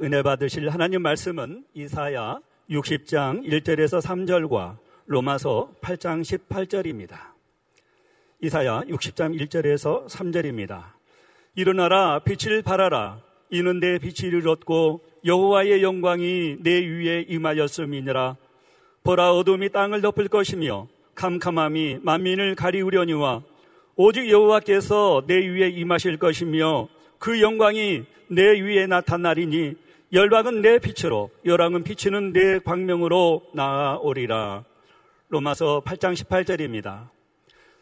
은혜 받으실 하나님 말씀은 이사야 60장 1절에서 3절과 로마서 8장 18절입니다. 이사야 60장 1절에서 3절입니다. 일어나라 빛을 발하라 이는 내 빛이 이르렀고 여호와의 영광이 내 위에 임하였음이니라 보라 어둠이 땅을 덮을 것이며 캄캄함이 만민을 가리우려니와 오직 여호와께서 내 위에 임하실 것이며 그 영광이 내 위에 나타나리니 열방은 내 빛으로 열왕은 비치는 내 광명으로 나아오리라. 로마서 8장 18절입니다.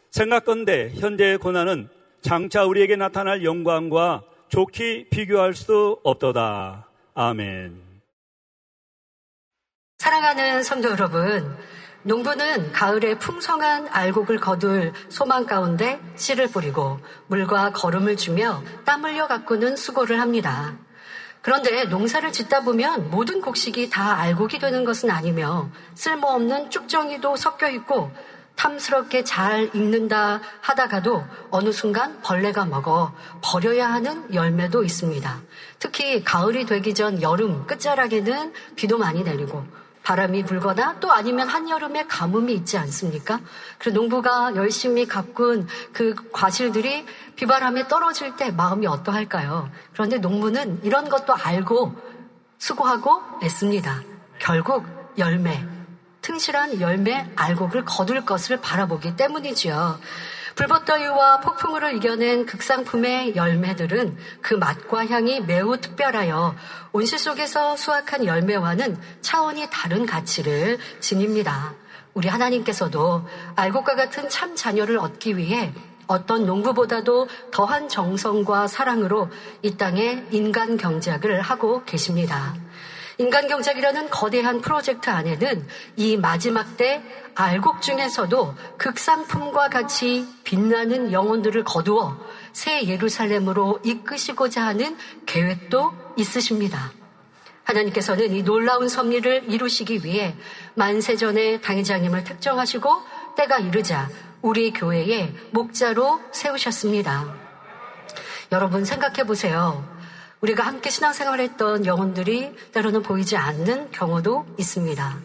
생각건대 현재의 고난은 장차 우리에게 나타날 영광과 좋게 비교할 수 없도다. 아멘. 사랑하는 성도 여러분, 농부는 가을에 풍성한 알곡을 거둘 소망 가운데 씨를 뿌리고 물과 거름을 주며 땀 흘려 가꾸는 수고를 합니다. 그런데 농사를 짓다 보면 모든 곡식이 다 알곡이 되는 것은 아니며 쓸모없는 쭉정이도 섞여 있고 탐스럽게 잘 익는다 하다가도 어느 순간 벌레가 먹어 버려야 하는 열매도 있습니다. 특히 가을이 되기 전 여름 끝자락에는 비도 많이 내리고 바람이 불거나 또 아니면 한여름에 가뭄이 있지 않습니까? 그 농부가 열심히 가꾼 그 과실들이 비바람에 떨어질 때 마음이 어떠할까요? 그런데 농부는 이런 것도 알고 수고하고 애씁니다. 결국 열매, 튼실한 열매 알곡을 거둘 것을 바라보기 때문이지요. 불볕더위와 폭풍우를 이겨낸 극상품의 열매들은 그 맛과 향이 매우 특별하여 온실 속에서 수확한 열매와는 차원이 다른 가치를 지닙니다. 우리 하나님께서도 알곡과 같은 참 자녀를 얻기 위해 어떤 농부보다도 더한 정성과 사랑으로 이 땅에 인간 경작을 하고 계십니다. 인간 경작이라는 거대한 프로젝트 안에는 이 마지막 때 알곡 중에서도 극상품과 같이 빛나는 영혼들을 거두어 새 예루살렘으로 이끄시고자 하는 계획도 있으십니다. 하나님께서는 이 놀라운 섭리를 이루시기 위해 만세전에 당회장님을 특정하시고 때가 이르자 우리 교회에 목자로 세우셨습니다. 여러분 생각해 보세요. 우리가 함께 신앙생활 했던 영혼들이 때로는 보이지 않는 경우도 있습니다.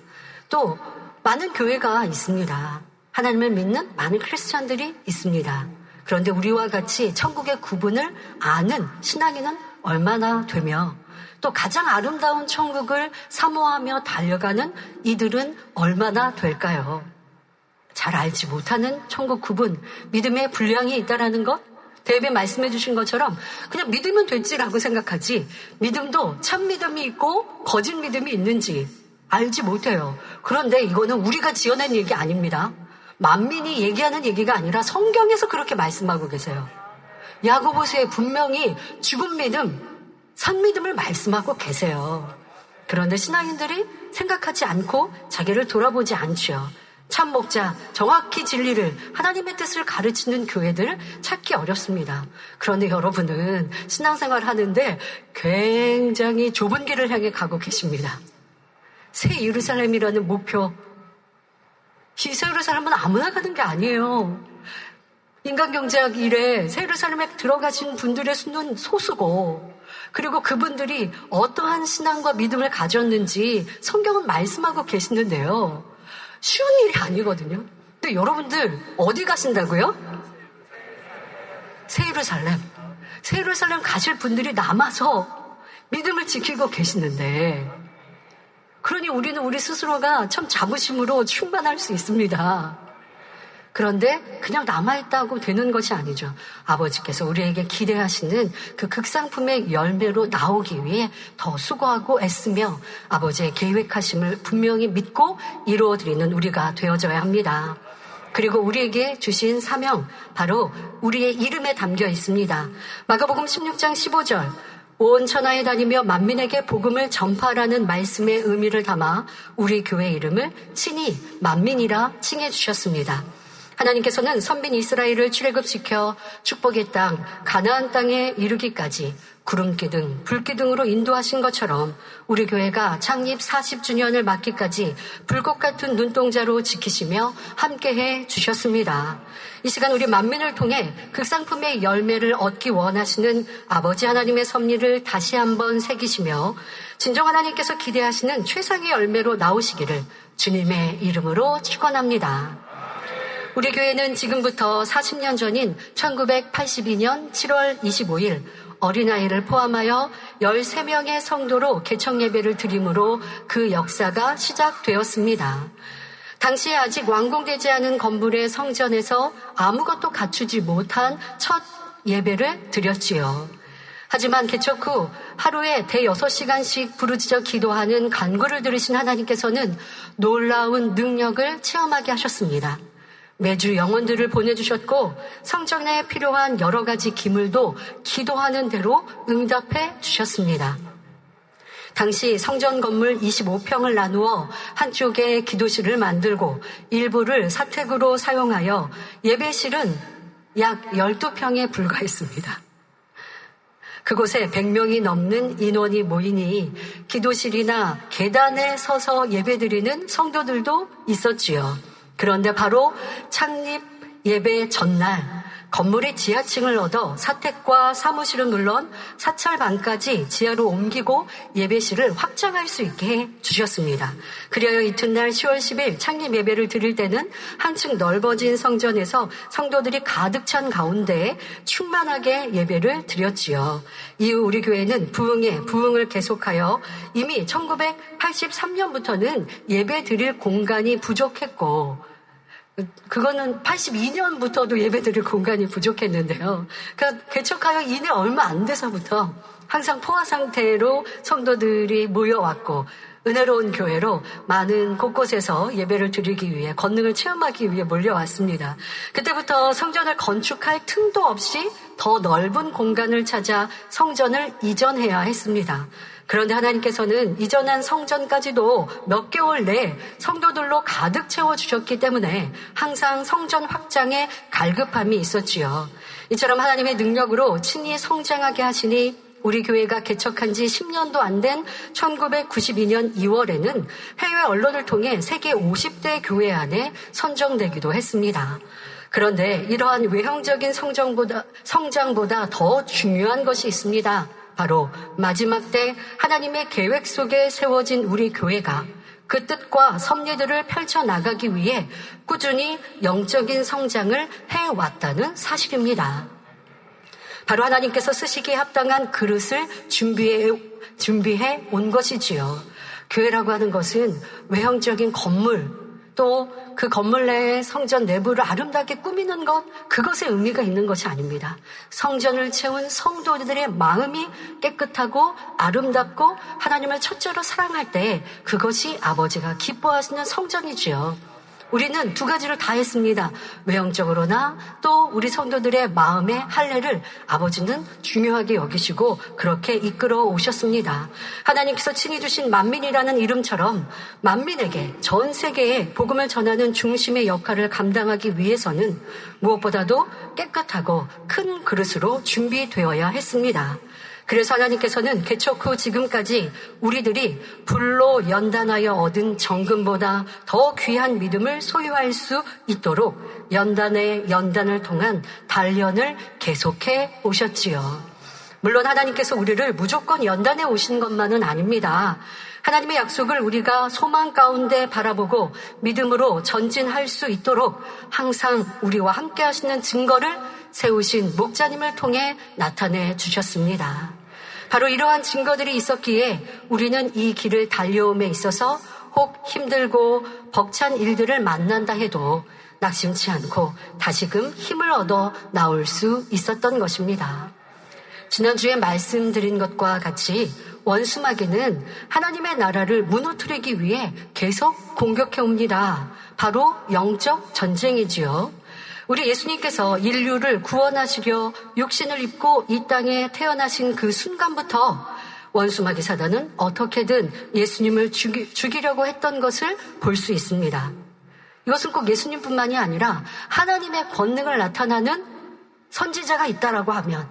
또 많은 교회가 있습니다. 하나님을 믿는 많은 크리스천들이 있습니다. 그런데 우리와 같이 천국의 구분을 아는 신앙인은 얼마나 되며 또 가장 아름다운 천국을 사모하며 달려가는 이들은 얼마나 될까요? 잘 알지 못하는 천국 구분, 믿음의 분량이 있다라는 것, 대비 말씀해 주신 것처럼 그냥 믿으면 됐지라고 생각하지 믿음도 참 믿음이 있고 거짓 믿음이 있는지 알지 못해요. 그런데 이거는 우리가 지어낸 얘기 아닙니다. 만민이 얘기하는 얘기가 아니라 성경에서 그렇게 말씀하고 계세요. 야고보서에 분명히 죽은 믿음, 산 믿음을 말씀하고 계세요. 그런데 신앙인들이 생각하지 않고 자기를 돌아보지 않죠. 참 목자, 정확히 진리를, 하나님의 뜻을 가르치는 교회들을 찾기 어렵습니다. 그런데 여러분은 신앙생활 하는데 굉장히 좁은 길을 향해 가고 계십니다. 새 예루살렘이라는 목표. 새 예루살렘은 아무나 가는 게 아니에요. 인간경제학 일에 새 예루살렘에 들어가신 분들의 수는 소수고, 그리고 그분들이 어떠한 신앙과 믿음을 가졌는지 성경은 말씀하고 계시는데요. 쉬운 일이 아니거든요. 근데 여러분들 어디 가신다고요? 세이루살렘. 세이루살렘 가실 분들이 남아서 믿음을 지키고 계시는데 그러니 우리는 우리 스스로가 참 자부심으로 충만할 수 있습니다. 그런데 그냥 남아있다고 되는 것이 아니죠. 아버지께서 우리에게 기대하시는 그 극상품의 열매로 나오기 위해 더 수고하고 애쓰며 아버지의 계획하심을 분명히 믿고 이루어드리는 우리가 되어져야 합니다. 그리고 우리에게 주신 사명, 바로 우리의 이름에 담겨 있습니다. 마가복음 16장 15절. 온 천하에 다니며 만민에게 복음을 전파라는 말씀의 의미를 담아 우리 교회 이름을 친히 만민이라 칭해 주셨습니다. 하나님께서는 선빈 이스라엘을 출애굽시켜 축복의 땅 가나안 땅에 이르기까지 구름 기둥, 불 기둥으로 인도하신 것처럼 우리 교회가 창립 40주년을 맞기까지 불꽃 같은 눈동자로 지키시며 함께해 주셨습니다. 이 시간 우리 만민을 통해 극상품의 열매를 얻기 원하시는 아버지 하나님의 섭리를 다시 한번 새기시며 진정 하나님께서 기대하시는 최상의 열매로 나오시기를 주님의 이름으로 축원합니다. 우리 교회는 지금부터 40년 전인 1982년 7월 25일 어린아이를 포함하여 13명의 성도로 개청 예배를 드림으로 그 역사가 시작되었습니다. 당시에 아직 완공되지 않은 건물의 성전에서 아무것도 갖추지 못한 첫 예배를 드렸지요. 하지만 개척 후 하루에 대여섯 시간씩 부르짖어 기도하는 간구를 들으신 하나님께서는 놀라운 능력을 체험하게 하셨습니다. 매주 영혼들을 보내주셨고 성전에 필요한 여러 가지 기물도 기도하는 대로 응답해 주셨습니다. 당시 성전 건물 25평을 나누어 한쪽에 기도실을 만들고 일부를 사택으로 사용하여 예배실은 약 12평에 불과했습니다. 그곳에 100명이 넘는 인원이 모이니 기도실이나 계단에 서서 예배드리는 성도들도 있었지요. 그런데 바로 창립 예배 전날 건물의 지하층을 얻어 사택과 사무실은 물론 사찰방까지 지하로 옮기고 예배실을 확장할 수 있게 해 주셨습니다. 그리하여 이튿날 10월 10일 창립 예배를 드릴 때는 한층 넓어진 성전에서 성도들이 가득 찬 가운데 충만하게 예배를 드렸지요. 이후 우리 교회는 부흥에 부흥을 계속하여 이미 1983년부터는 예배 드릴 공간이 부족했고 그거는 82년부터도 예배드릴 공간이 부족했는데요. 그러니까 개척하여 이내 얼마 안 돼서부터 항상 포화 상태로 성도들이 모여왔고 은혜로운 교회로 많은 곳곳에서 예배를 드리기 위해 권능을 체험하기 위해 몰려왔습니다. 그때부터 성전을 건축할 틈도 없이 더 넓은 공간을 찾아 성전을 이전해야 했습니다. 그런데 하나님께서는 이전한 성전까지도 몇 개월 내에 성도들로 가득 채워주셨기 때문에 항상 성전 확장에 갈급함이 있었지요. 이처럼 하나님의 능력으로 친히 성장하게 하시니 우리 교회가 개척한 지 10년도 안 된 1992년 2월에는 해외 언론을 통해 세계 50대 교회 안에 선정되기도 했습니다. 그런데 이러한 외형적인 성장보다, 성장보다 더 중요한 것이 있습니다. 바로 마지막 때 하나님의 계획 속에 세워진 우리 교회가 그 뜻과 섭리들을 펼쳐나가기 위해 꾸준히 영적인 성장을 해왔다는 사실입니다. 바로 하나님께서 쓰시기에 합당한 그릇을 준비해, 준비해 온 것이지요. 교회라고 하는 것은 외형적인 건물, 또 그 건물 내에 성전 내부를 아름답게 꾸미는 것, 그것에 의미가 있는 것이 아닙니다. 성전을 채운 성도들의 마음이 깨끗하고 아름답고 하나님을 첫째로 사랑할 때 그것이 아버지가 기뻐하시는 성전이지요. 우리는 두 가지를 다 했습니다. 외형적으로나 또 우리 성도들의 마음의 할례를 아버지는 중요하게 여기시고 그렇게 이끌어 오셨습니다. 하나님께서 친히 주신 만민이라는 이름처럼 만민에게 전 세계에 복음을 전하는 중심의 역할을 감당하기 위해서는 무엇보다도 깨끗하고 큰 그릇으로 준비되어야 했습니다. 그래서 하나님께서는 개척 후 지금까지 우리들이 불로 연단하여 얻은 정금보다 더 귀한 믿음을 소유할 수 있도록 연단의 연단을 통한 단련을 계속해 오셨지요. 물론 하나님께서 우리를 무조건 연단해 오신 것만은 아닙니다. 하나님의 약속을 우리가 소망 가운데 바라보고 믿음으로 전진할 수 있도록 항상 우리와 함께 하시는 증거를 세우신 목자님을 통해 나타내 주셨습니다. 바로 이러한 증거들이 있었기에 우리는 이 길을 달려옴에 있어서 혹 힘들고 벅찬 일들을 만난다 해도 낙심치 않고 다시금 힘을 얻어 나올 수 있었던 것입니다. 지난주에 말씀드린 것과 같이 원수마귀는 하나님의 나라를 무너뜨리기 위해 계속 공격해 옵니다. 바로 영적 전쟁이지요. 우리 예수님께서 인류를 구원하시려 육신을 입고 이 땅에 태어나신 그 순간부터 원수마귀 사단은 어떻게든 예수님을 죽이, 죽이려고 했던 것을 볼 수 있습니다. 이것은 꼭 예수님뿐만이 아니라 하나님의 권능을 나타나는 선지자가 있다라고 하면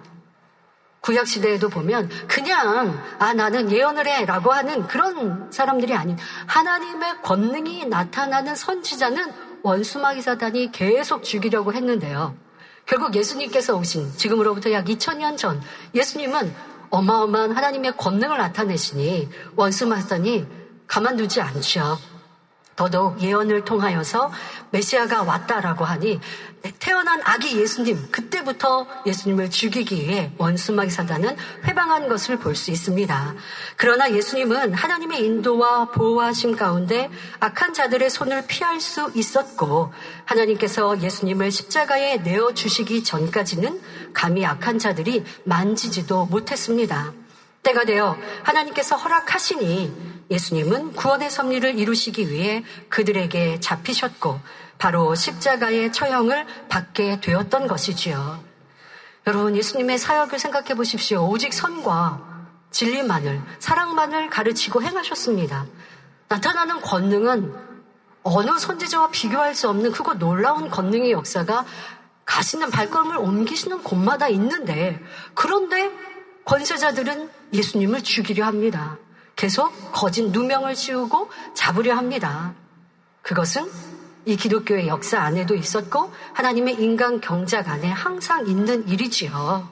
구약 시대에도 보면 그냥 아 나는 예언을 해라고 하는 그런 사람들이 아닌 하나님의 권능이 나타나는 선지자는 원수마귀 사단이 계속 죽이려고 했는데요. 결국 예수님께서 오신 지금으로부터 약 2000년 전 예수님은 어마어마한 하나님의 권능을 나타내시니 원수마귀 사단이 가만두지 않죠. 더더욱 예언을 통하여서 메시아가 왔다라고 하니 태어난 아기 예수님 그때부터 예수님을 죽이기 위해 원수마귀 사단은 회방한 것을 볼 수 있습니다. 그러나 예수님은 하나님의 인도와 보호하심 가운데 악한 자들의 손을 피할 수 있었고 하나님께서 예수님을 십자가에 내어 주시기 전까지는 감히 악한 자들이 만지지도 못했습니다. 때가 되어 하나님께서 허락하시니 예수님은 구원의 섭리를 이루시기 위해 그들에게 잡히셨고 바로 십자가의 처형을 받게 되었던 것이지요. 여러분 예수님의 사역을 생각해 보십시오. 오직 선과 진리만을 사랑만을 가르치고 행하셨습니다. 나타나는 권능은 어느 선지자와 비교할 수 없는 크고 놀라운 권능의 역사가 가시는 발걸음을 옮기시는 곳마다 있는데 그런데 권세자들은 예수님을 죽이려 합니다. 계속 거짓 누명을 씌우고 잡으려 합니다. 그것은 이 기독교의 역사 안에도 있었고 하나님의 인간 경작 안에 항상 있는 일이지요.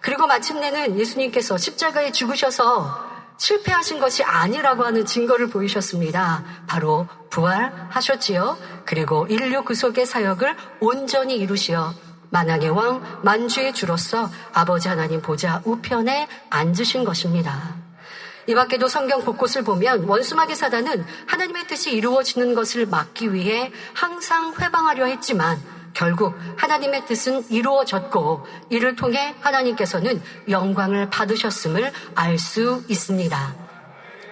그리고 마침내는 예수님께서 십자가에 죽으셔서 실패하신 것이 아니라고 하는 증거를 보이셨습니다. 바로 부활하셨지요. 그리고 인류 구속의 사역을 온전히 이루시어 만왕의 왕, 만주의 주로서 아버지 하나님 보좌 우편에 앉으신 것입니다. 이 밖에도 성경 곳곳을 보면 원수마귀 사단은 하나님의 뜻이 이루어지는 것을 막기 위해 항상 회방하려 했지만 결국 하나님의 뜻은 이루어졌고 이를 통해 하나님께서는 영광을 받으셨음을 알 수 있습니다.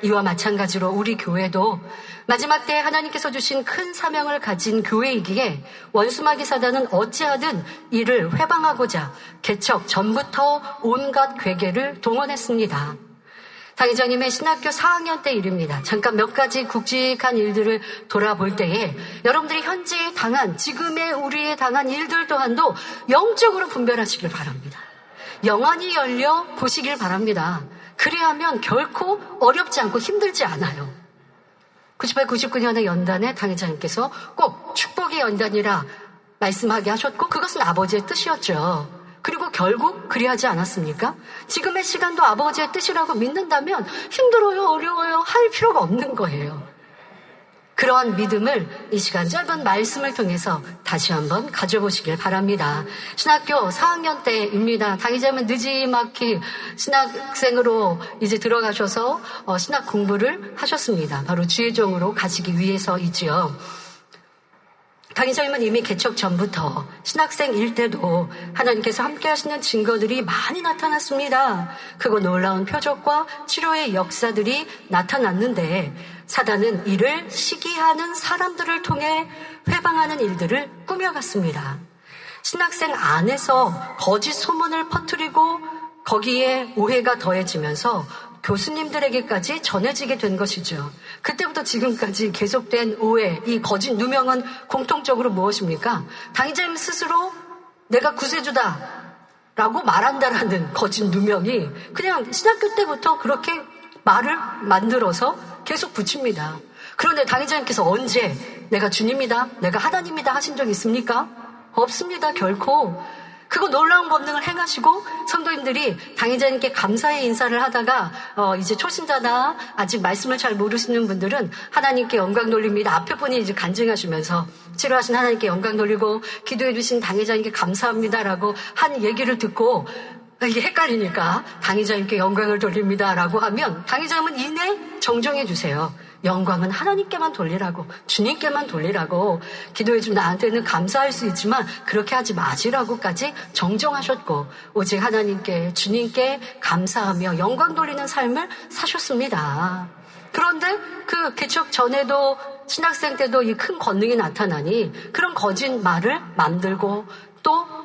이와 마찬가지로 우리 교회도 마지막 때 하나님께서 주신 큰 사명을 가진 교회이기에 원수마귀 사단은 어찌하든 이를 회방하고자 개척 전부터 온갖 괴계를 동원했습니다. 당회장님의 신학교 4학년 때 일입니다. 잠깐 몇 가지 굵직한 일들을 돌아볼 때에 여러분들이 현재 당한 지금의 우리의 당한 일들 또한도 영적으로 분별하시길 바랍니다. 영안이 열려 보시길 바랍니다. 그래야 하면 결코 어렵지 않고 힘들지 않아요. 98, 99년의 연단에 당회장님께서 꼭 축복의 연단이라 말씀하게 하셨고 그것은 아버지의 뜻이었죠. 그리고 결국 그리하지 않았습니까? 지금의 시간도 아버지의 뜻이라고 믿는다면 힘들어요, 어려워요, 할 필요가 없는 거예요. 그러한 믿음을 이 시간 짧은 말씀을 통해서 다시 한번 가져보시길 바랍니다. 신학교 4학년 때입니다. 당의자면 늦지막히 신학생으로 이제 들어가셔서 어, 신학 공부를 하셨습니다. 바로 주의종으로 가시기 위해서이지요. 강의자님은 이미 개척 전부터 신학생일 때도 하나님께서 함께 하시는 증거들이 많이 나타났습니다. 크고 놀라운 표적과 치료의 역사들이 나타났는데 사단은 이를 시기하는 사람들을 통해 회방하는 일들을 꾸며갔습니다. 신학생 안에서 거짓 소문을 퍼뜨리고 거기에 오해가 더해지면서 교수님들에게까지 전해지게 된 것이죠. 그때부터 지금까지 계속된 오해, 이 거짓 누명은 공통적으로 무엇입니까? 당의자님 스스로 내가 구세주다. 라고 말한다라는 거짓 누명이 그냥 신학교 때부터 그렇게 말을 만들어서 계속 붙입니다. 그런데 당의자님께서 언제 내가 주님이다, 내가 하나님이다 하신 적 있습니까? 없습니다, 결코. 그거 놀라운 권능을 행하시고 성도님들이 당의자님께 감사의 인사를 하다가 어, 이제 초신자나 아직 말씀을 잘 모르시는 분들은 하나님께 영광 돌립니다. 앞에 분이 이제 간증하시면서 치료하신 하나님께 영광 돌리고 기도해 주신 당의자님께 감사합니다라고 한 얘기를 듣고 이게 헷갈리니까 당의자님께 영광을 돌립니다라고 하면 당의자님은 이내 정정해 주세요. 영광은 하나님께만 돌리라고 주님께만 돌리라고 기도해준 나한테는 감사할 수 있지만 그렇게 하지 마시라고까지 정정하셨고 오직 하나님께 주님께 감사하며 영광 돌리는 삶을 사셨습니다. 그런데 그 개척 전에도 신학생 때도 이 큰 권능이 나타나니 그런 거짓 말을 만들고 또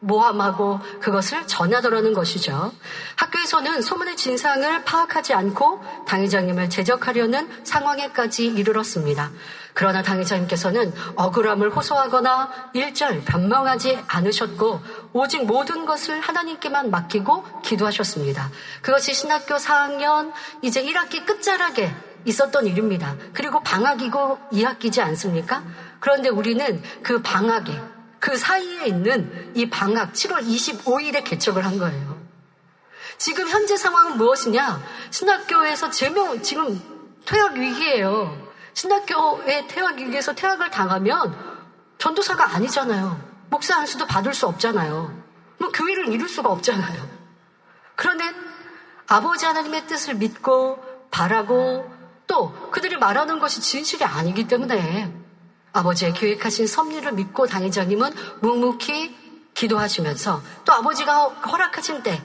모함하고 그것을 전하더라는 것이죠. 학교에서는 소문의 진상을 파악하지 않고 당회장님을 제적하려는 상황에까지 이르렀습니다. 그러나 당회장님께서는 억울함을 호소하거나 일절 변명하지 않으셨고 오직 모든 것을 하나님께만 맡기고 기도하셨습니다. 그것이 신학교 4학년 이제 1학기 끝자락에 있었던 일입니다. 그리고 방학이고 2학기지 않습니까? 그런데 우리는 그 방학에 그 사이에 있는 이 방학 7월 25일에 개척을 한 거예요. 지금 현재 상황은 무엇이냐? 신학교에서 제명, 지금 퇴학 위기예요. 신학교의 퇴학 위기에서 퇴학을 당하면 전도사가 아니잖아요. 목사 안수도 받을 수 없잖아요. 뭐 교회를 이룰 수가 없잖아요. 그런데 아버지 하나님의 뜻을 믿고 바라고 또 그들이 말하는 것이 진실이 아니기 때문에 아버지의 계획하신 섭리를 믿고 당회장님은 묵묵히 기도하시면서 또 아버지가 허락하신 때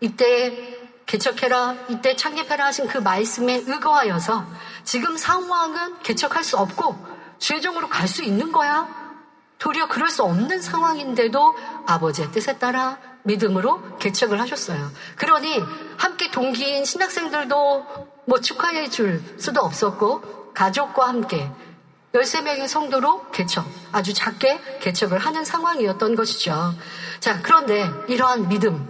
이때 개척해라 이때 창립해라 하신 그 말씀에 의거하여서 지금 상황은 개척할 수 없고 최종으로 갈 수 있는 거야 도리어 그럴 수 없는 상황인데도 아버지의 뜻에 따라 믿음으로 개척을 하셨어요. 그러니 함께 동기인 신학생들도 뭐 축하해 줄 수도 없었고 가족과 함께 13명의 성도로 개척, 아주 작게 개척을 하는 상황이었던 것이죠. 자, 그런데 이러한 믿음,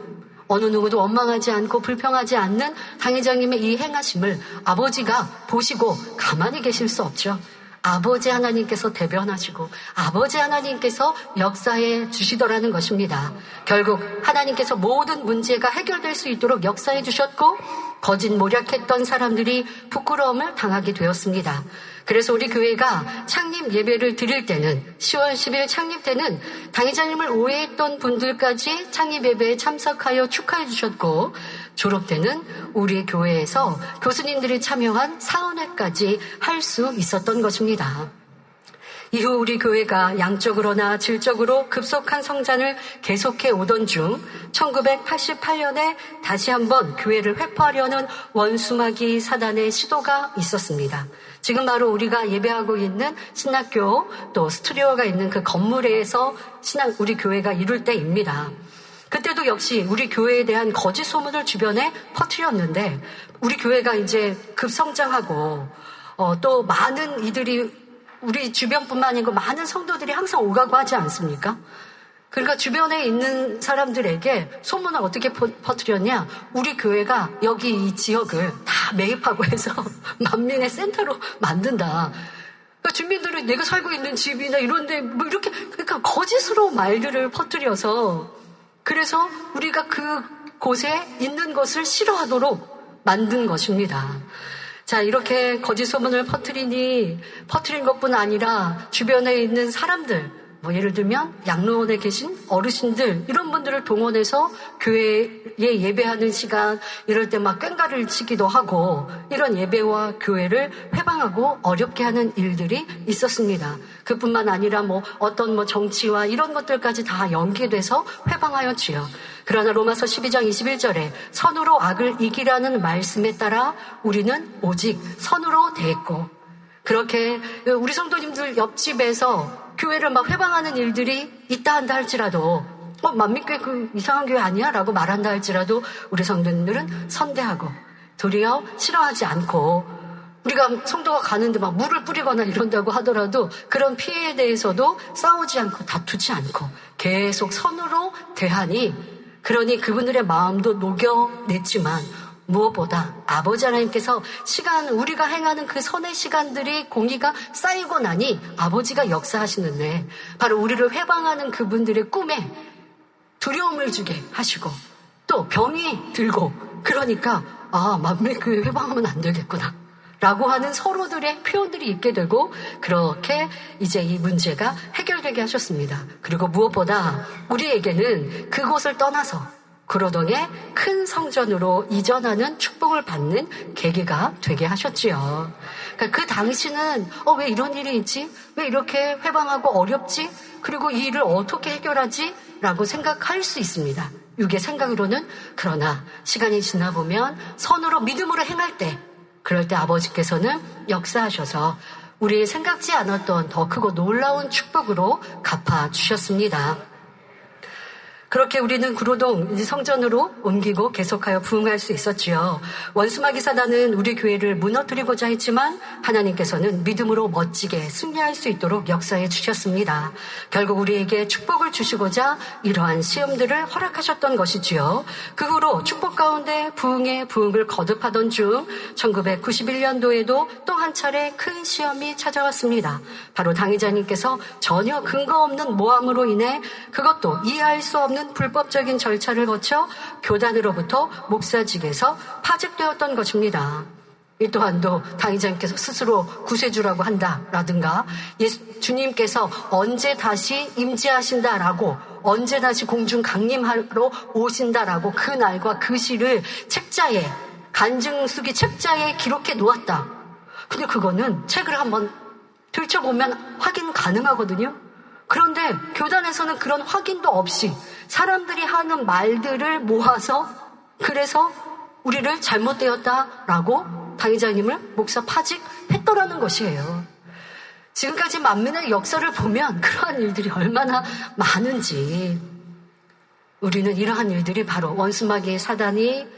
어느 누구도 원망하지 않고 불평하지 않는 당회장님의 이 행하심을 아버지가 보시고 가만히 계실 수 없죠. 아버지 하나님께서 대변하시고 아버지 하나님께서 역사해 주시더라는 것입니다. 결국 하나님께서 모든 문제가 해결될 수 있도록 역사해 주셨고 거짓 모략했던 사람들이 부끄러움을 당하게 되었습니다. 그래서 우리 교회가 창립 예배를 드릴 때는 10월 10일 창립 때는 당회장님을 오해했던 분들까지 창립 예배에 참석하여 축하해 주셨고 졸업 때는 우리 교회에서 교수님들이 참여한 사원회까지 할 수 있었던 것입니다. 이후 우리 교회가 양적으로나 질적으로 급속한 성장을 계속해 오던 중 1988년에 다시 한번 교회를 회포하려는 원수마기 사단의 시도가 있었습니다. 지금 바로 우리가 예배하고 있는 신학교 또 스튜디오가 있는 그 건물에서 신학 우리 교회가 이룰 때입니다. 그때도 역시 우리 교회에 대한 거짓 소문을 주변에 퍼뜨렸는데 우리 교회가 이제 급성장하고 어, 또 많은 이들이 우리 주변뿐만 아니고 많은 성도들이 항상 오가고 하지 않습니까? 그러니까 주변에 있는 사람들에게 소문을 어떻게 퍼뜨렸냐? 우리 교회가 여기 이 지역을 다 매입하고 해서 만민의 센터로 만든다. 그러니까 주민들은 내가 살고 있는 집이나 이런데 뭐 이렇게 그러니까 거짓으로 말들을 퍼뜨려서 그래서 우리가 그 곳에 있는 것을 싫어하도록 만든 것입니다. 자, 이렇게 거짓 소문을 퍼뜨리니 퍼뜨린 것뿐 아니라 주변에 있는 사람들, 뭐 예를 들면 양로원에 계신 어르신들 이런 분들을 동원해서 교회에 예배하는 시간 이럴 때 막 꽹가를 치기도 하고 이런 예배와 교회를 회방하고 어렵게 하는 일들이 있었습니다. 그뿐만 아니라 뭐 어떤 뭐 정치와 이런 것들까지 다 연계돼서 회방하였지요. 그러나 로마서 12장 21절에 선으로 악을 이기라는 말씀에 따라 우리는 오직 선으로 대했고 그렇게 우리 성도님들 옆집에서 교회를 막 회방하는 일들이 있다 한다 할지라도 어, 만민교회 그 이상한 교회 아니야? 라고 말한다 할지라도 우리 성도님들은 선대하고 도리어 싫어하지 않고 우리가 성도가 가는데 막 물을 뿌리거나 이런다고 하더라도 그런 피해에 대해서도 싸우지 않고 다투지 않고 계속 선으로 대하니 그러니 그분들의 마음도 녹여냈지만 무엇보다 아버지 하나님께서 시간, 우리가 행하는 그 선의 시간들이 공의가 쌓이고 나니 아버지가 역사하시는데 바로 우리를 회방하는 그분들의 꿈에 두려움을 주게 하시고 또 병이 들고 그러니까 아, 만매 그 회방하면 안 되겠구나. 라고 하는 서로들의 표현들이 있게 되고 그렇게 이제 이 문제가 해결되게 하셨습니다. 그리고 무엇보다 우리에게는 그곳을 떠나서 구로동의 큰 성전으로 이전하는 축복을 받는 계기가 되게 하셨지요. 그러니까 그 당시는 어, 왜 이런 일이 있지? 왜 이렇게 회방하고 어렵지? 그리고 이 일을 어떻게 해결하지? 라고 생각할 수 있습니다. 육의 생각으로는 그러나 시간이 지나 보면 선으로 믿음으로 행할 때 그럴 때 아버지께서는 역사하셔서 우리 생각지 않았던 더 크고 놀라운 축복으로 갚아 주셨습니다. 그렇게 우리는 구로동 성전으로 옮기고 계속하여 부흥할 수 있었지요. 원수마귀 사단은 우리 교회를 무너뜨리고자 했지만 하나님께서는 믿음으로 멋지게 승리할 수 있도록 역사해 주셨습니다. 결국 우리에게 축복을 주시고자 이러한 시험들을 허락하셨던 것이지요. 그 후로 축복 가운데 부흥의 부흥을 거듭하던 중 1991년도에도 또 한 차례 큰 시험이 찾아왔습니다. 바로 당의자님께서 전혀 근거 없는 모함으로 인해 그것도 이해할 수 없는 불법적인 절차를 거쳐 교단으로부터 목사직에서 파직되었던 것입니다. 이 또한도 당의자님께서 스스로 구세주라고 한다라든가 예수, 주님께서 언제 다시 임재하신다라고 언제 다시 공중 강림하러 오신다라고 그 날과 그 시를 책자에 간증수기 책자에 기록해 놓았다. 근데 그거는 책을 한번 들춰보면 확인 가능하거든요. 그런데 교단에서는 그런 확인도 없이 사람들이 하는 말들을 모아서 그래서 우리를 잘못되었다라고 당의자님을 목사 파직했더라는 것이에요. 지금까지 만민의 역사를 보면 그러한 일들이 얼마나 많은지 우리는 이러한 일들이 바로 원수마귀의 사단이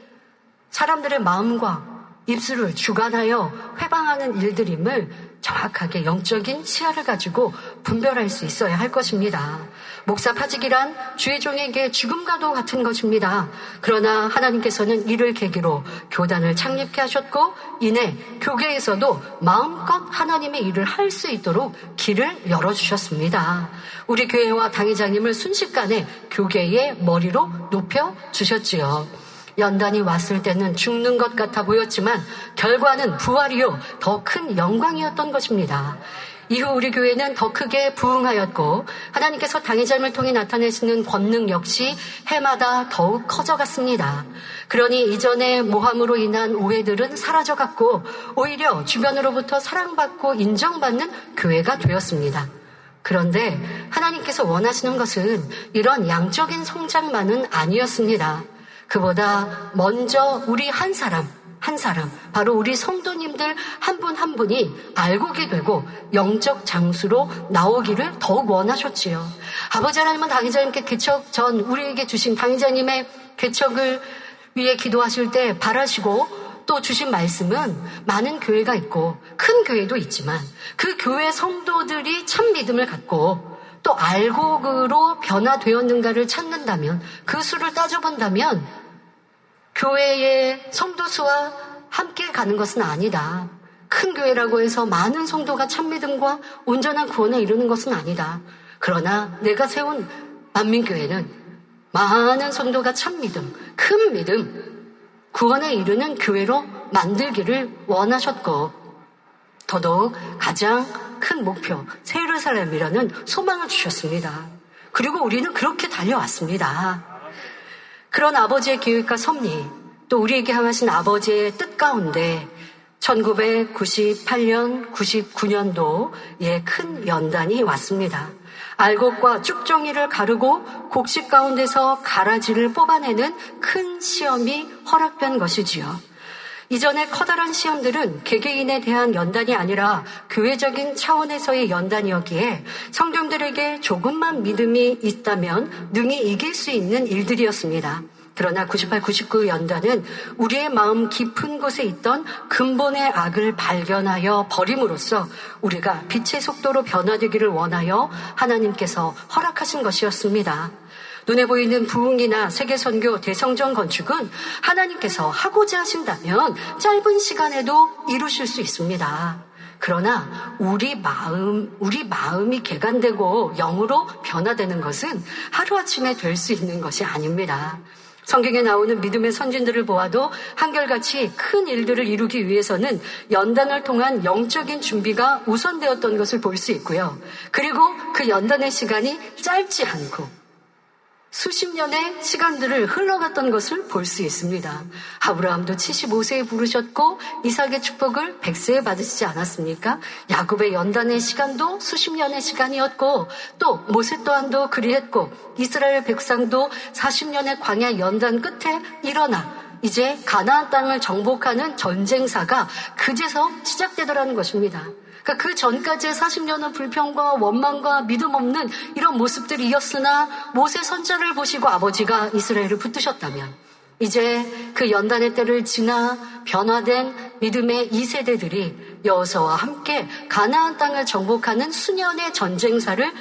사람들의 마음과 입술을 주관하여 회방하는 일들임을 정확하게 영적인 시야를 가지고 분별할 수 있어야 할 것입니다. 목사 파직이란 주의 종에게 죽음과도 같은 것입니다. 그러나 하나님께서는 이를 계기로 교단을 창립케 하셨고 이내 교계에서도 마음껏 하나님의 일을 할 수 있도록 길을 열어주셨습니다. 우리 교회와 당회장님을 순식간에 교계의 머리로 높여 주셨지요. 연단이 왔을 때는 죽는 것 같아 보였지만 결과는 부활이요 더 큰 영광이었던 것입니다. 이후 우리 교회는 더 크게 부흥하였고 하나님께서 당의 삶을 통해 나타내시는 권능 역시 해마다 더욱 커져갔습니다. 그러니 이전의 모함으로 인한 오해들은 사라져갔고 오히려 주변으로부터 사랑받고 인정받는 교회가 되었습니다. 그런데 하나님께서 원하시는 것은 이런 양적인 성장만은 아니었습니다. 그보다 먼저 우리 한 사람, 한 사람, 바로 우리 성도님들 한 분한 한 분이 알고게 되고 영적 장수로 나오기를 더욱 원하셨지요. 아버지 하나님은 당의자님께 개척 전 우리에게 주신 당의자님의 개척을 위해 기도하실 때 바라시고 또 주신 말씀은 많은 교회가 있고 큰 교회도 있지만 그 교회 성도들이 참 믿음을 갖고 또 알곡으로 변화되었는가를 찾는다면 그 수를 따져본다면 교회의 성도 수와 함께 가는 것은 아니다. 큰 교회라고 해서 많은 성도가 참믿음과 온전한 구원에 이르는 것은 아니다. 그러나 내가 세운 만민교회는 많은 성도가 참믿음, 큰 믿음, 구원에 이르는 교회로 만들기를 원하셨고 더더욱 가장 큰 목표 세르살렘이라는 소망을 주셨습니다. 그리고 우리는 그렇게 달려왔습니다. 그런 아버지의 계획과 섭리, 또 우리에게 향하신 아버지의 뜻 가운데 1998년, 99년도에 큰 연단이 왔습니다. 알곡과 쭉정이를 가르고 곡식 가운데서 가라지를 뽑아내는 큰 시험이 허락된 것이지요. 이전의 커다란 시험들은 개개인에 대한 연단이 아니라 교회적인 차원에서의 연단이었기에 성경들에게 조금만 믿음이 있다면 능히 이길 수 있는 일들이었습니다. 그러나 98, 99 연단은 우리의 마음 깊은 곳에 있던 근본의 악을 발견하여 버림으로써 우리가 빛의 속도로 변화되기를 원하여 하나님께서 허락하신 것이었습니다. 눈에 보이는 부흥이나 세계선교 대성전 건축은 하나님께서 하고자 하신다면 짧은 시간에도 이루실 수 있습니다. 그러나 우리 마음, 우리 마음이 개간되고 영으로 변화되는 것은 하루아침에 될 수 있는 것이 아닙니다. 성경에 나오는 믿음의 선진들을 보아도 한결같이 큰 일들을 이루기 위해서는 연단을 통한 영적인 준비가 우선되었던 것을 볼 수 있고요. 그리고 그 연단의 시간이 짧지 않고 수십 년의 시간들을 흘러갔던 것을 볼 수 있습니다. 아브라함도 75세에 부르셨고 이삭의 축복을 100세에 받으시지 않았습니까? 야곱의 연단의 시간도 수십 년의 시간이었고 또 모세 또한도 그리했고 이스라엘 백성도 40년의 광야 연단 끝에 일어나 이제 가나안 땅을 정복하는 전쟁사가 그제서 시작되더라는 것입니다. 그러니까 그 전까지의 40년은 불평과 원망과 믿음 없는 이런 모습들이었으나 모세 선자를 보시고 아버지가 이스라엘을 붙드셨다면 이제 그 연단의 때를 지나 변화된 믿음의 2세대들이 여호수아와 함께 가나안 땅을 정복하는 수년의 전쟁사를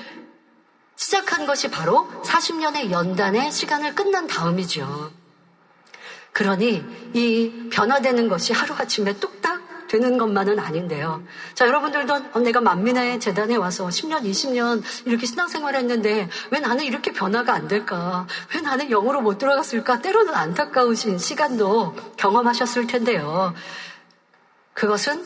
시작한 것이 바로 40년의 연단의 시간을 끝난 다음이죠. 그러니 이 변화되는 것이 하루아침에 뚝딱 되는 것만은 아닌데요. 자, 여러분들도 어, 내가 만민의 재단에 와서 10년, 20년 이렇게 신앙생활 했는데 왜 나는 이렇게 변화가 안 될까? 왜 나는 영으로 못 들어갔을까? 때로는 안타까우신 시간도 경험하셨을 텐데요. 그것은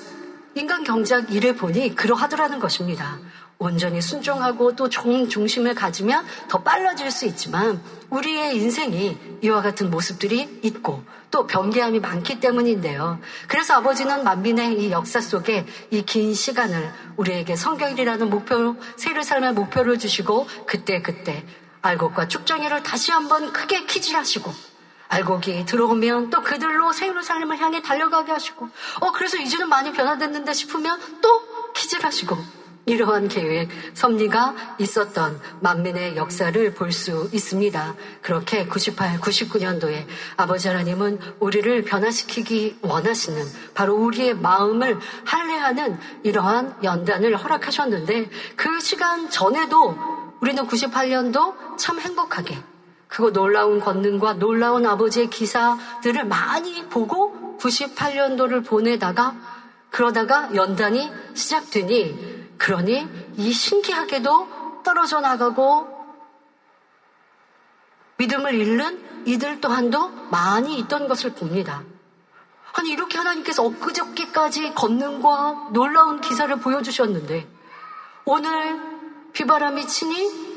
인간 경작 일을 보니 그러하더라는 것입니다. 온전히 순종하고 또종 중심을 가지면 더 빨라질 수 있지만 우리의 인생이 이와 같은 모습들이 있고 또 변개함이 많기 때문인데요. 그래서 아버지는 만민의 이 역사 속에 이 긴 시간을 우리에게 성경이라는 목표, 새를 삶의 목표를 주시고 그때 그때 알곡과 축정이를 다시 한번 크게 키질하시고 알곡이 들어오면 또 그들로 새로 삶을 향해 달려가게 하시고 어 그래서 이제는 많이 변화됐는데 싶으면 또 키질하시고 이러한 계획, 섭리가 있었던 만민의 역사를 볼 수 있습니다. 그렇게 98, 99년도에 아버지 하나님은 우리를 변화시키기 원하시는 바로 우리의 마음을 할례하는 이러한 연단을 허락하셨는데 그 시간 전에도 우리는 98년도 참 행복하게 그거 놀라운 권능과 놀라운 아버지의 기사들을 많이 보고 98년도를 보내다가 그러다가 연단이 시작되니 그러니 이 신기하게도 떨어져 나가고 믿음을 잃는 이들 또한도 많이 있던 것을 봅니다. 아니 이렇게 하나님께서 엊그저께까지 걷는과 놀라운 기사를 보여주셨는데 오늘 비바람이 치니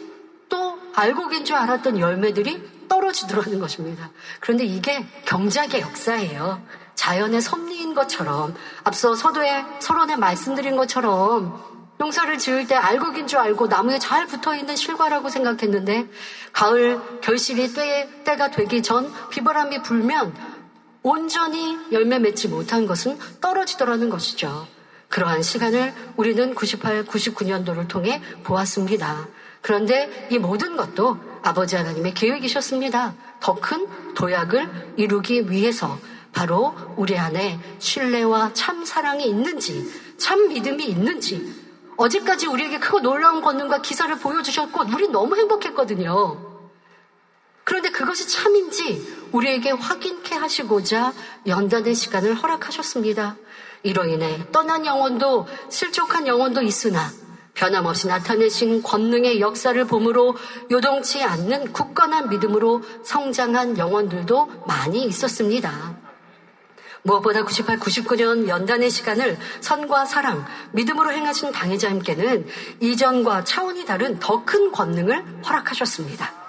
또 알고긴 줄 알았던 열매들이 떨어지더라는 것입니다. 그런데 이게 경작의 역사예요. 자연의 섭리인 것처럼 앞서 서도에 서론에 말씀드린 것처럼 농사를 지을 때 알곡인 줄 알고 나무에 잘 붙어 있는 실과라고 생각했는데 가을 결실이 때, 때가 되기 전 비바람이 불면 온전히 열매 맺지 못한 것은 떨어지더라는 것이죠. 그러한 시간을 우리는 98, 99년도를 통해 보았습니다. 그런데 이 모든 것도 아버지 하나님의 계획이셨습니다. 더 큰 도약을 이루기 위해서 바로 우리 안에 신뢰와 참 사랑이 있는지, 참 믿음이 있는지, 어제까지 우리에게 크고 놀라운 권능과 기사를 보여주셨고, 우리 너무 행복했거든요. 그런데 그것이 참인지 우리에게 확인케 하시고자 연단의 시간을 허락하셨습니다. 이로 인해 떠난 영혼도 실족한 영혼도 있으나 변함없이 나타내신 권능의 역사를 봄으로 요동치 않는 굳건한 믿음으로 성장한 영혼들도 많이 있었습니다. 무엇보다 98, 99년 연단의 시간을 선과 사랑, 믿음으로 행하신 당회자님께는 이전과 차원이 다른 더 큰 권능을 허락하셨습니다.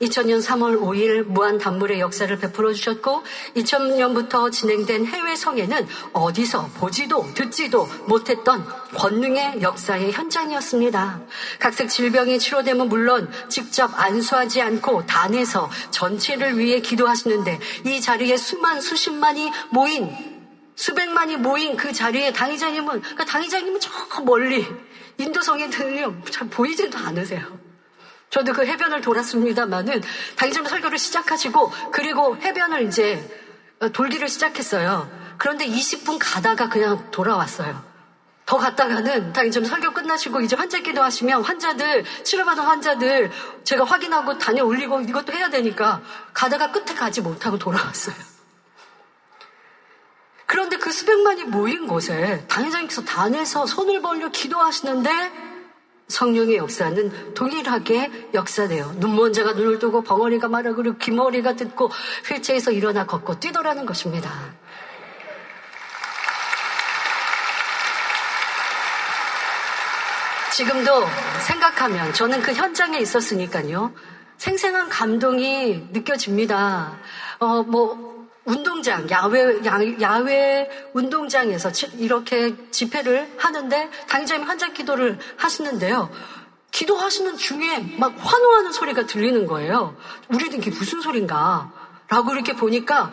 2000년 3월 5일 무한 단물의 역사를 베풀어 주셨고 2000년부터 진행된 해외 성회는 어디서 보지도 듣지도 못했던 권능의 역사의 현장이었습니다. 각색 질병이 치료되면 물론 직접 안수하지 않고 단에서 전체를 위해 기도하시는데 이 자리에 수만 수십만이 모인 수백만이 모인 그 자리에 당의자님은 그 당의자님은 저 멀리 인도성에 들려 잘 보이지도 않으세요. 저도 그 해변을 돌았습니다만은 당일점 설교를 시작하시고 그리고 해변을 이제 돌기를 시작했어요. 그런데 20분 가다가 그냥 돌아왔어요. 더 갔다가는 당일점 설교 끝나시고 이제 환자 기도하시면 환자들 치료받은 환자들 제가 확인하고 다녀 올리고 이것도 해야 되니까 가다가 끝에 가지 못하고 돌아왔어요. 그런데 그 수백만이 모인 곳에 당회장님께서 단에서 손을 벌려 기도하시는데 성령의 역사는 동일하게 역사돼요. 눈먼 자가 눈을 뜨고 벙어리가 말하고 그리고 귀머리가 듣고 휠체에서 일어나 걷고 뛰더라는 것입니다. 지금도 생각하면 저는 그 현장에 있었으니까요. 생생한 감동이 느껴집니다. 어, 뭐, 운동장, 야외, 야, 외 운동장에서 이렇게 집회를 하는데 당의자님 환자 기도를 하시는데요. 기도하시는 중에 막 환호하는 소리가 들리는 거예요. 우리는 이게 무슨 소린가? 라고 이렇게 보니까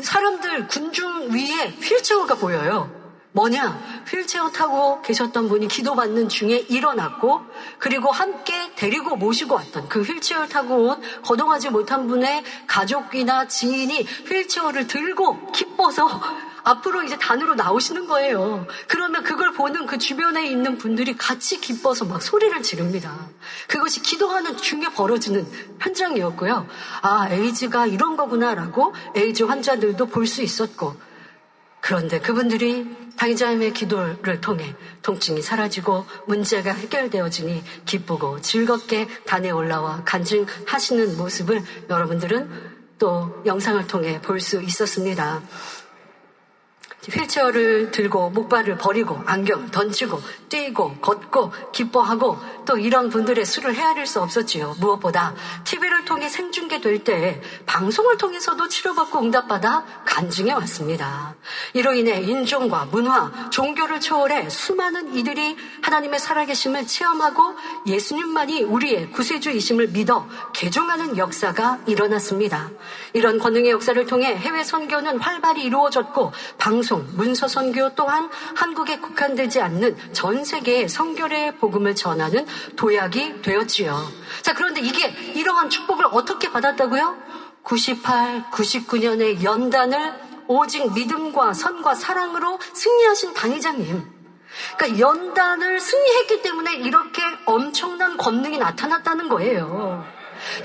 사람들 군중 위에 휠체어가 보여요. 뭐냐? 휠체어 타고 계셨던 분이 기도받는 중에 일어났고, 그리고 함께 데리고 모시고 왔던 그 휠체어를 타고 온 거동하지 못한 분의 가족이나 지인이 휠체어를 들고 기뻐서 앞으로 이제 단으로 나오시는 거예요. 그러면 그걸 보는 그 주변에 있는 분들이 같이 기뻐서 막 소리를 지릅니다. 그것이 기도하는 중에 벌어지는 현장이었고요. 아, 에이즈가 이런 거구나라고 에이즈 환자들도 볼 수 있었고, 그런데 그분들이 당자님의 기도를 통해 통증이 사라지고 문제가 해결되어지니 기쁘고 즐겁게 단에 올라와 간증하시는 모습을 여러분들은 또 영상을 통해 볼 수 있었습니다. 휠체어를 들고 목발을 버리고 안경 던지고 뛰고 걷고 기뻐하고 또 이런 분들의 수를 헤아릴 수 없었지요. 무엇보다 TV를 통해 생중계될 때 방송을 통해서도 치료받고 응답받아 간증해 왔습니다. 이로 인해 인종과 문화, 종교를 초월해 수많은 이들이 하나님의 살아계심을 체험하고 예수님만이 우리의 구세주이심을 믿어 개종하는 역사가 일어났습니다. 이런 권능의 역사를 통해 해외 선교는 활발히 이루어졌고 방송, 문서 선교 또한 한국에 국한되지 않는 전 세계에 성결의 복음을 전하는 도약이 되었지요. 자, 그런데 이게 이러한 축복을 어떻게 받았다고요? 98, 99년의 연단을 오직 믿음과 선과 사랑으로 승리하신 당회장님. 그러니까 연단을 승리했기 때문에 이렇게 엄청난 권능이 나타났다는 거예요.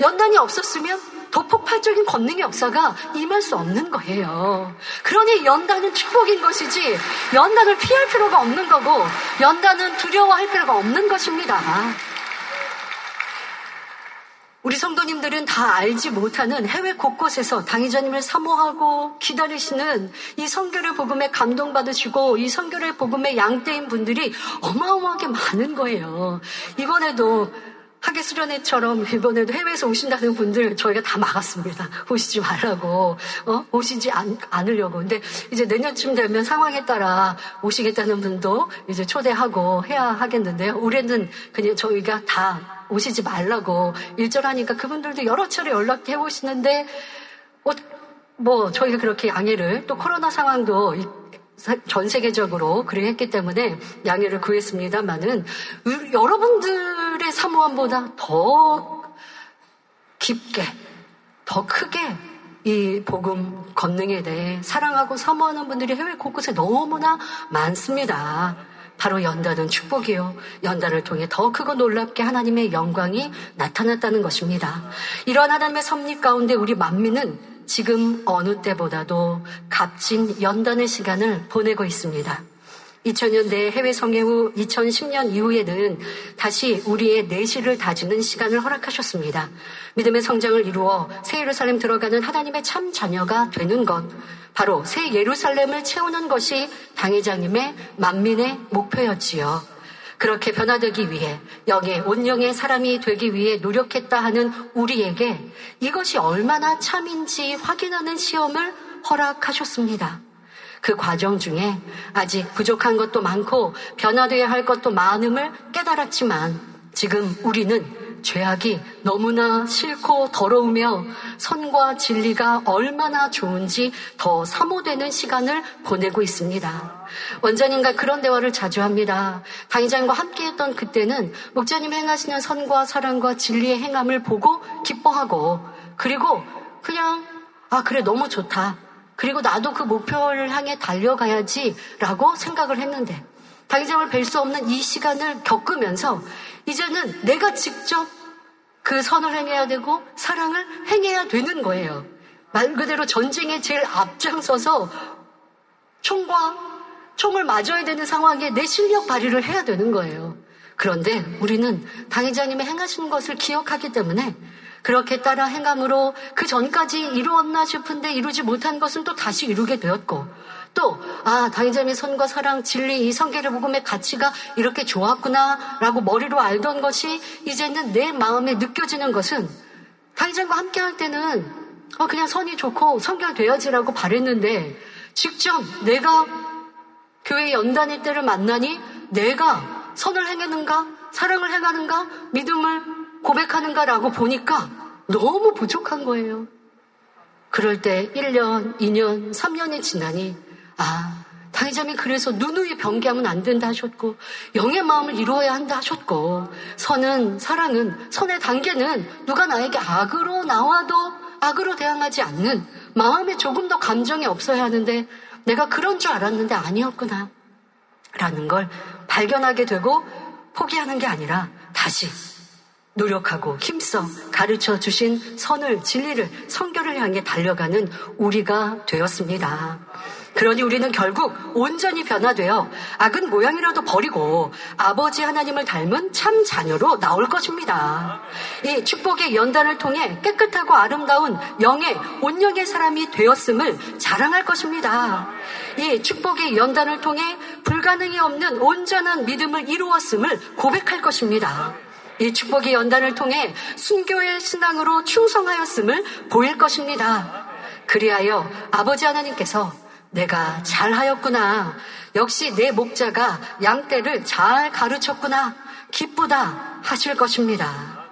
연단이 없었으면 더 폭발적인 권능의 역사가 임할 수 없는 거예요. 그러니 연단은 축복인 것이지 연단을 피할 필요가 없는 거고 연단은 두려워할 필요가 없는 것입니다. 우리 성도님들은 다 알지 못하는 해외 곳곳에서 당의자님을 사모하고 기다리시는 이 성결의 복음에 감동받으시고 이 성결의 복음의 양떼인 분들이 어마어마하게 많은 거예요. 이번에도 하계 수련회처럼 이번에도 해외에서 오신다는 분들 저희가 다 막았습니다. 오시지 말라고, 어? 오시지 않, 않으려고. 근데 이제 내년쯤 되면 상황에 따라 오시겠다는 분도 이제 초대하고 해야 하겠는데요. 올해는 그냥 저희가 다 오시지 말라고 일절하니까 그분들도 여러 차례 연락해 오시는데, 어, 뭐 저희가 그렇게 양해를 또 코로나 상황도 전 세계적으로 그래 했기 때문에 양해를 구했습니다만은 여러분들의 사모함보다 더 깊게, 더 크게 이 복음 권능에 대해 사랑하고 사모하는 분들이 해외 곳곳에 너무나 많습니다. 바로 연단은 축복이요. 연단을 통해 더 크고 놀랍게 하나님의 영광이 나타났다는 것입니다. 이러한 하나님의 섭리 가운데 우리 만민은 지금 어느 때보다도 값진 연단의 시간을 보내고 있습니다. 2000년대 해외 성행 후 2010년 이후에는 다시 우리의 내실을 다지는 시간을 허락하셨습니다. 믿음의 성장을 이루어 새 예루살렘 들어가는 하나님의 참 자녀가 되는 것, 바로 새 예루살렘을 채우는 것이 당회장님의 만민의 목표였지요. 그렇게 변화되기 위해 영의 온영의 사람이 되기 위해 노력했다 하는 우리에게 이것이 얼마나 참인지 확인하는 시험을 허락하셨습니다. 그 과정 중에 아직 부족한 것도 많고 변화되어야 할 것도 많음을 깨달았지만 지금 우리는 죄악이 너무나 싫고 더러우며 선과 진리가 얼마나 좋은지 더 사모되는 시간을 보내고 있습니다. 원장님과 그런 대화를 자주 합니다. 당의장과 함께 했던 그때는 목자님 행하시는 선과 사랑과 진리의 행함을 보고 기뻐하고 그리고 그냥 아 그래 너무 좋다. 그리고 나도 그 목표를 향해 달려가야지 라고 생각을 했는데 당의장을 뵐 수 없는 이 시간을 겪으면서 이제는 내가 직접 그 선을 행해야 되고 사랑을 행해야 되는 거예요. 말 그대로 전쟁에 제일 앞장서서 총과 총을 맞아야 되는 상황에 내 실력 발휘를 해야 되는 거예요. 그런데 우리는 당회장님의 행하신 것을 기억하기 때문에 그렇게 따라 행함으로 그 전까지 이루었나 싶은데 이루지 못한 것은 또 다시 이루게 되었고 또, 아, 당의자의 선과 사랑, 진리, 이 성계를 복음의 가치가 이렇게 좋았구나, 라고 머리로 알던 것이 이제는 내 마음에 느껴지는 것은 당의자과 함께 할 때는 어, 그냥 선이 좋고 성결되어지라고 바랬는데 직접 내가 교회 연단일 때를 만나니 내가 선을 행하는가, 사랑을 행하는가, 믿음을 고백하는가라고 보니까 너무 부족한 거예요. 그럴 때 1년, 2년, 3년이 지나니 아, 강의자님 그래서 누누이 변개하면 안 된다 하셨고 영의 마음을 이루어야 한다 하셨고 선은 사랑은 선의 단계는 누가 나에게 악으로 나와도 악으로 대항하지 않는 마음에 조금 더 감정이 없어야 하는데 내가 그런 줄 알았는데 아니었구나 라는 걸 발견하게 되고 포기하는 게 아니라 다시 노력하고 힘써 가르쳐 주신 선을, 진리를, 성결을 향해 달려가는 우리가 되었습니다. 그러니 우리는 결국 온전히 변화되어 악은 모양이라도 버리고 아버지 하나님을 닮은 참 자녀로 나올 것입니다. 이 축복의 연단을 통해 깨끗하고 아름다운 영의 온영의 사람이 되었음을 자랑할 것입니다. 이 축복의 연단을 통해 불가능이 없는 온전한 믿음을 이루었음을 고백할 것입니다. 이 축복의 연단을 통해 순교의 신앙으로 충성하였음을 보일 것입니다. 그리하여 아버지 하나님께서 내가 잘하였구나. 역시 내 목자가 양떼를 잘 가르쳤구나. 기쁘다 하실 것입니다.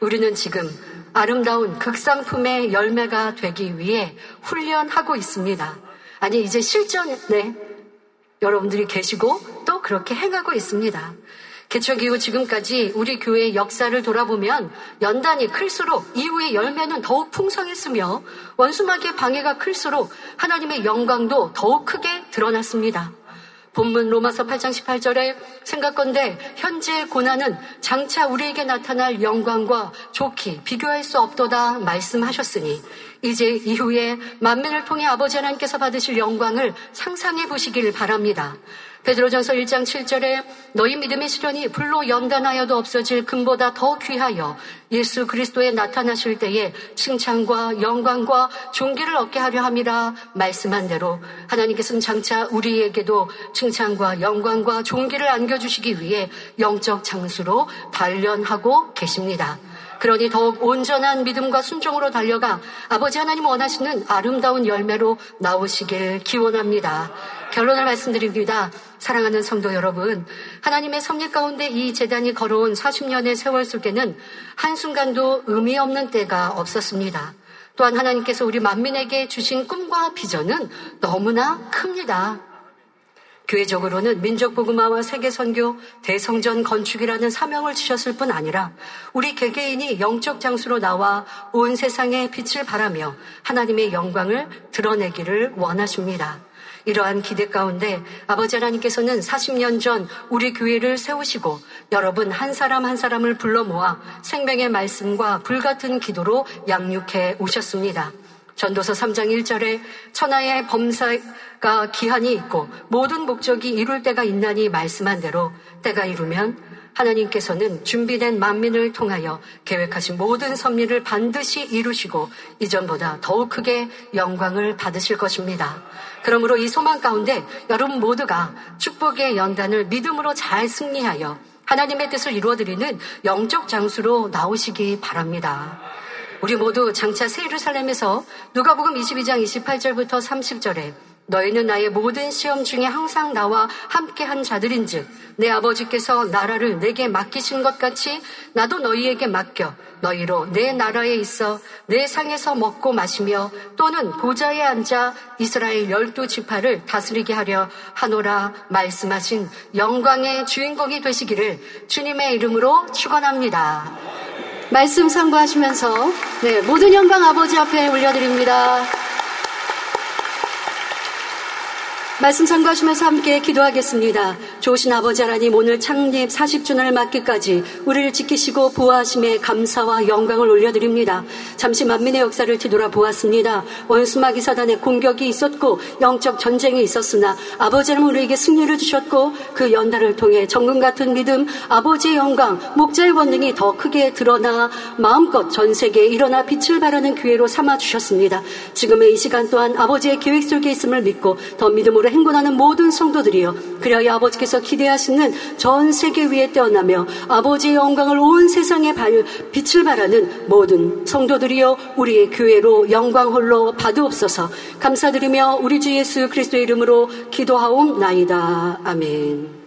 우리는 지금 아름다운 극상품의 열매가 되기 위해 훈련하고 있습니다. 아니, 이제 실전에 여러분들이 계시고 또 그렇게 행하고 있습니다. 개척 이후 지금까지 우리 교회의 역사를 돌아보면 연단이 클수록 이후의 열매는 더욱 풍성했으며 원수막의 방해가 클수록 하나님의 영광도 더욱 크게 드러났습니다. 본문 로마서 8장 18절에 생각건대 현재의 고난은 장차 우리에게 나타날 영광과 좋기 비교할 수 없도다 말씀하셨으니 이제 이후에 만민을 통해 아버지 하나님께서 받으실 영광을 상상해 보시길 바랍니다. 베드로전서 1장 7절에 너희 믿음의 시련이 불로 연단하여도 없어질 금보다 더 귀하여 예수 그리스도에 나타나실 때에 칭찬과 영광과 존귀를 얻게 하려 함이라 말씀한 대로 하나님께서는 장차 우리에게도 칭찬과 영광과 존귀를 안겨주시기 위해 영적 장수로 단련하고 계십니다. 그러니 더욱 온전한 믿음과 순종으로 달려가 아버지 하나님 원하시는 아름다운 열매로 나오시길 기원합니다. 결론을 말씀드립니다. 사랑하는 성도 여러분, 하나님의 섭리 가운데 이 재단이 걸어온 40년의 세월 속에는 한순간도 의미 없는 때가 없었습니다. 또한 하나님께서 우리 만민에게 주신 꿈과 비전은 너무나 큽니다. 교회적으로는 민족 복음화와 세계 선교, 대성전 건축이라는 사명을 주셨을 뿐 아니라 우리 개개인이 영적 장수로 나와 온 세상에 빛을 발하며 하나님의 영광을 드러내기를 원하십니다. 이러한 기대 가운데 아버지 하나님께서는 40년 전 우리 교회를 세우시고 여러분 한 사람 한 사람을 불러 모아 생명의 말씀과 불같은 기도로 양육해 오셨습니다. 전도서 3장 1절에 천하의 범사가 기한이 있고 모든 목적이 이룰 때가 있나니 말씀한 대로 때가 이루면 하나님께서는 준비된 만민을 통하여 계획하신 모든 섭리를 반드시 이루시고 이전보다 더욱 크게 영광을 받으실 것입니다. 그러므로 이 소망 가운데 여러분 모두가 축복의 연단을 믿음으로 잘 승리하여 하나님의 뜻을 이루어드리는 영적 장수로 나오시기 바랍니다. 우리 모두 장차 새 예루살렘에서 누가복음 22장 28절부터 30절에 너희는 나의 모든 시험 중에 항상 나와 함께한 자들인즉 내 아버지께서 나라를 내게 맡기신 것 같이 나도 너희에게 맡겨 너희로 내 나라에 있어 내 상에서 먹고 마시며 또는 보좌에 앉아 이스라엘 열두 지파를 다스리게 하려 하노라 말씀하신 영광의 주인공이 되시기를 주님의 이름으로 축원합니다. 말씀 상고하시면서 네, 모든 영광 아버지 앞에 올려드립니다. 말씀 참고하시면서 함께 기도하겠습니다. 좋으신 아버지 하나님 오늘 창립 40주년을 맞기까지 우리를 지키시고 보호하심에 감사와 영광을 올려드립니다. 잠시 만민의 역사를 뒤돌아보았습니다. 원수마귀 사단의 공격이 있었고 영적 전쟁이 있었으나 아버지 하나님 우리에게 승리를 주셨고 그 연단을 통해 정금 같은 믿음 아버지의 영광 목자의 권능이 더 크게 드러나 마음껏 전 세계에 일어나 빛을 발하는 기회로 삼아주셨습니다. 지금의 이 시간 또한 아버지의 계획 속에 있음을 믿고 더 믿음으로 믿음으로 행군하는 모든 성도들이여 그리하여 아버지께서 기대하시는 전 세계 위에 떼어나며 아버지의 영광을 온 세상에 발, 빛을 발하는 모든 성도들이여 우리의 교회로 영광 홀로 받으옵소서 감사드리며 우리 주 예수 그리스도의 이름으로 기도하옵나이다. 아멘.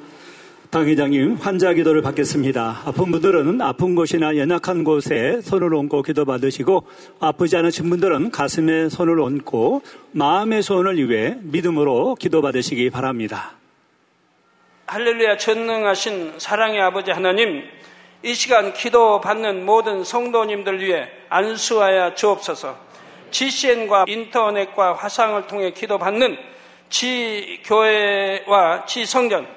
당 회장님, 환자 기도를 받겠습니다. 아픈 분들은 아픈 곳이나 연약한 곳에 손을 얹고 기도 받으시고 아프지 않으신 분들은 가슴에 손을 얹고 마음의 소원을 위해 믿음으로 기도 받으시기 바랍니다. 할렐루야 전능하신 사랑의 아버지 하나님, 이 시간 기도 받는 모든 성도님들 위해 안수하여 주옵소서. GCN과 인터넷과 화상을 통해 기도 받는 지 교회와 지 성전